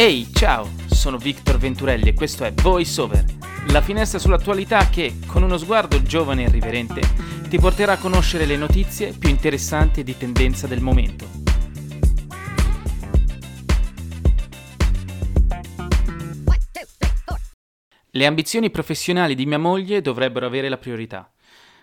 Ehi, ciao, sono Victor Venturelli e questo è Voice Over, la finestra sull'attualità che, con uno sguardo giovane e riverente, ti porterà a conoscere le notizie più interessanti e di tendenza del momento. Le ambizioni professionali di mia moglie dovrebbero avere la priorità.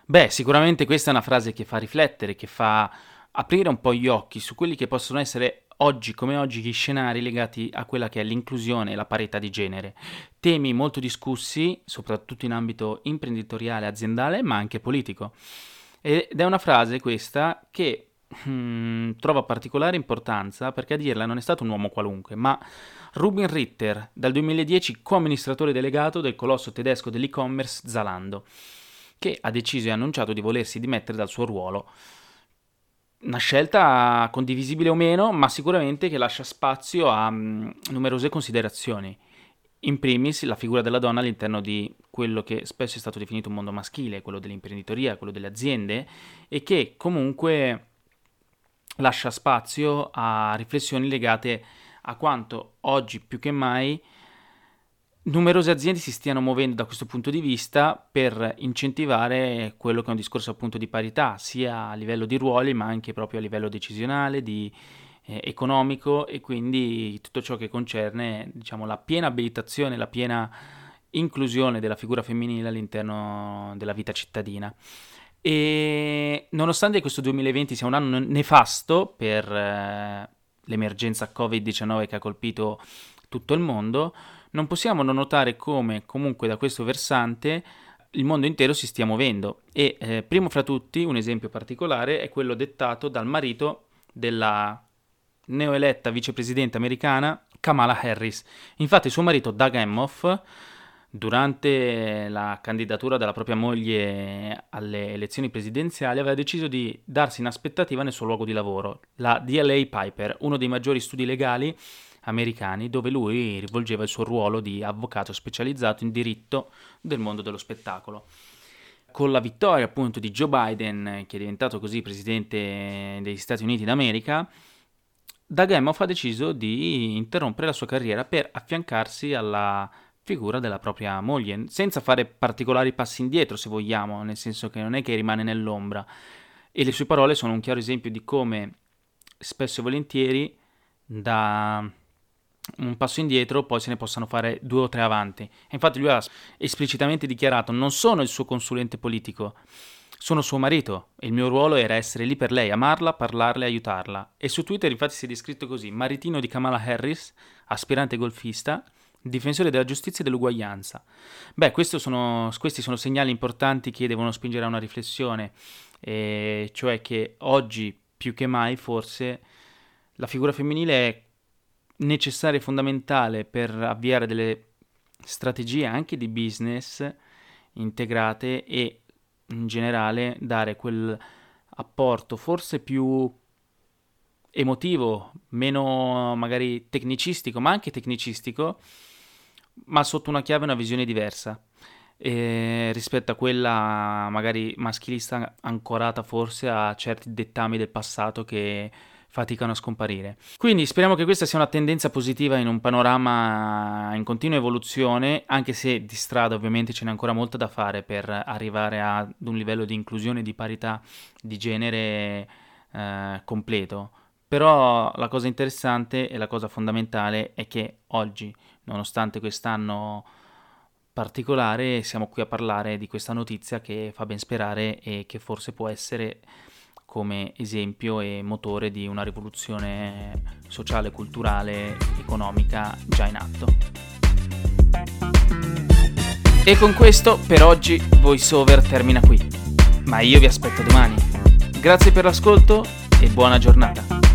Beh, sicuramente questa è una frase che fa riflettere, che fa aprire un po' gli occhi su quelli che possono essere oggi come oggi gli scenari legati a quella che è l'inclusione e la parità di genere. Temi molto discussi, soprattutto in ambito imprenditoriale, aziendale, ma anche politico. Ed è una frase questa che hmm, trova particolare importanza perché a dirla non è stato un uomo qualunque, ma Rubin Ritter, dal 2010 co-amministratore delegato del colosso tedesco dell'e-commerce Zalando, che ha deciso e annunciato di volersi dimettere dal suo ruolo una scelta condivisibile o meno, ma sicuramente che lascia spazio a mh, numerose considerazioni. In primis la figura della donna all'interno di quello che spesso è stato definito un mondo maschile, quello dell'imprenditoria, quello delle aziende, e che comunque lascia spazio a riflessioni legate a quanto oggi più che mai numerose aziende si stiano muovendo da questo punto di vista per incentivare quello che è un discorso appunto di parità, sia a livello di ruoli ma anche proprio a livello decisionale, di, eh, economico e quindi tutto ciò che concerne diciamo, la piena abilitazione, la piena inclusione della figura femminile all'interno della vita cittadina. E nonostante questo 2020 sia un anno nefasto per eh, l'emergenza Covid-19 che ha colpito tutto il mondo, non possiamo non notare come comunque da questo versante il mondo intero si stia muovendo e eh, primo fra tutti un esempio particolare è quello dettato dal marito della neoeletta vicepresidente americana Kamala Harris. Infatti suo marito Doug Emhoff durante la candidatura della propria moglie alle elezioni presidenziali aveva deciso di darsi in aspettativa nel suo luogo di lavoro, la DLA Piper, uno dei maggiori studi legali americani dove lui rivolgeva il suo ruolo di avvocato specializzato in diritto del mondo dello spettacolo. Con la vittoria appunto di Joe Biden, che è diventato così presidente degli Stati Uniti d'America, Doug Emhoff ha deciso di interrompere la sua carriera per affiancarsi alla figura della propria moglie, senza fare particolari passi indietro, se vogliamo, nel senso che non è che rimane nell'ombra. E le sue parole sono un chiaro esempio di come spesso e volentieri da un passo indietro, poi se ne possano fare due o tre avanti. E infatti lui ha esplicitamente dichiarato: Non sono il suo consulente politico, sono suo marito e il mio ruolo era essere lì per lei, amarla, parlarle, aiutarla. E su Twitter infatti si è descritto così: maritino di Kamala Harris, aspirante golfista, difensore della giustizia e dell'uguaglianza. Beh, sono, questi sono segnali importanti che devono spingere a una riflessione, e cioè che oggi più che mai forse la figura femminile è necessaria e fondamentale per avviare delle strategie anche di business integrate e in generale dare quel apporto forse più emotivo, meno magari tecnicistico, ma anche tecnicistico, ma sotto una chiave e una visione diversa. Eh, rispetto a quella magari maschilista ancorata forse a certi dettami del passato che faticano a scomparire. Quindi speriamo che questa sia una tendenza positiva in un panorama in continua evoluzione, anche se di strada ovviamente ce n'è ancora molto da fare per arrivare ad un livello di inclusione e di parità di genere eh, completo. Però la cosa interessante e la cosa fondamentale è che oggi, nonostante quest'anno particolare, siamo qui a parlare di questa notizia che fa ben sperare e che forse può essere come esempio e motore di una rivoluzione sociale, culturale, economica già in atto. E con questo per oggi VoiceOver termina qui, ma io vi aspetto domani. Grazie per l'ascolto e buona giornata.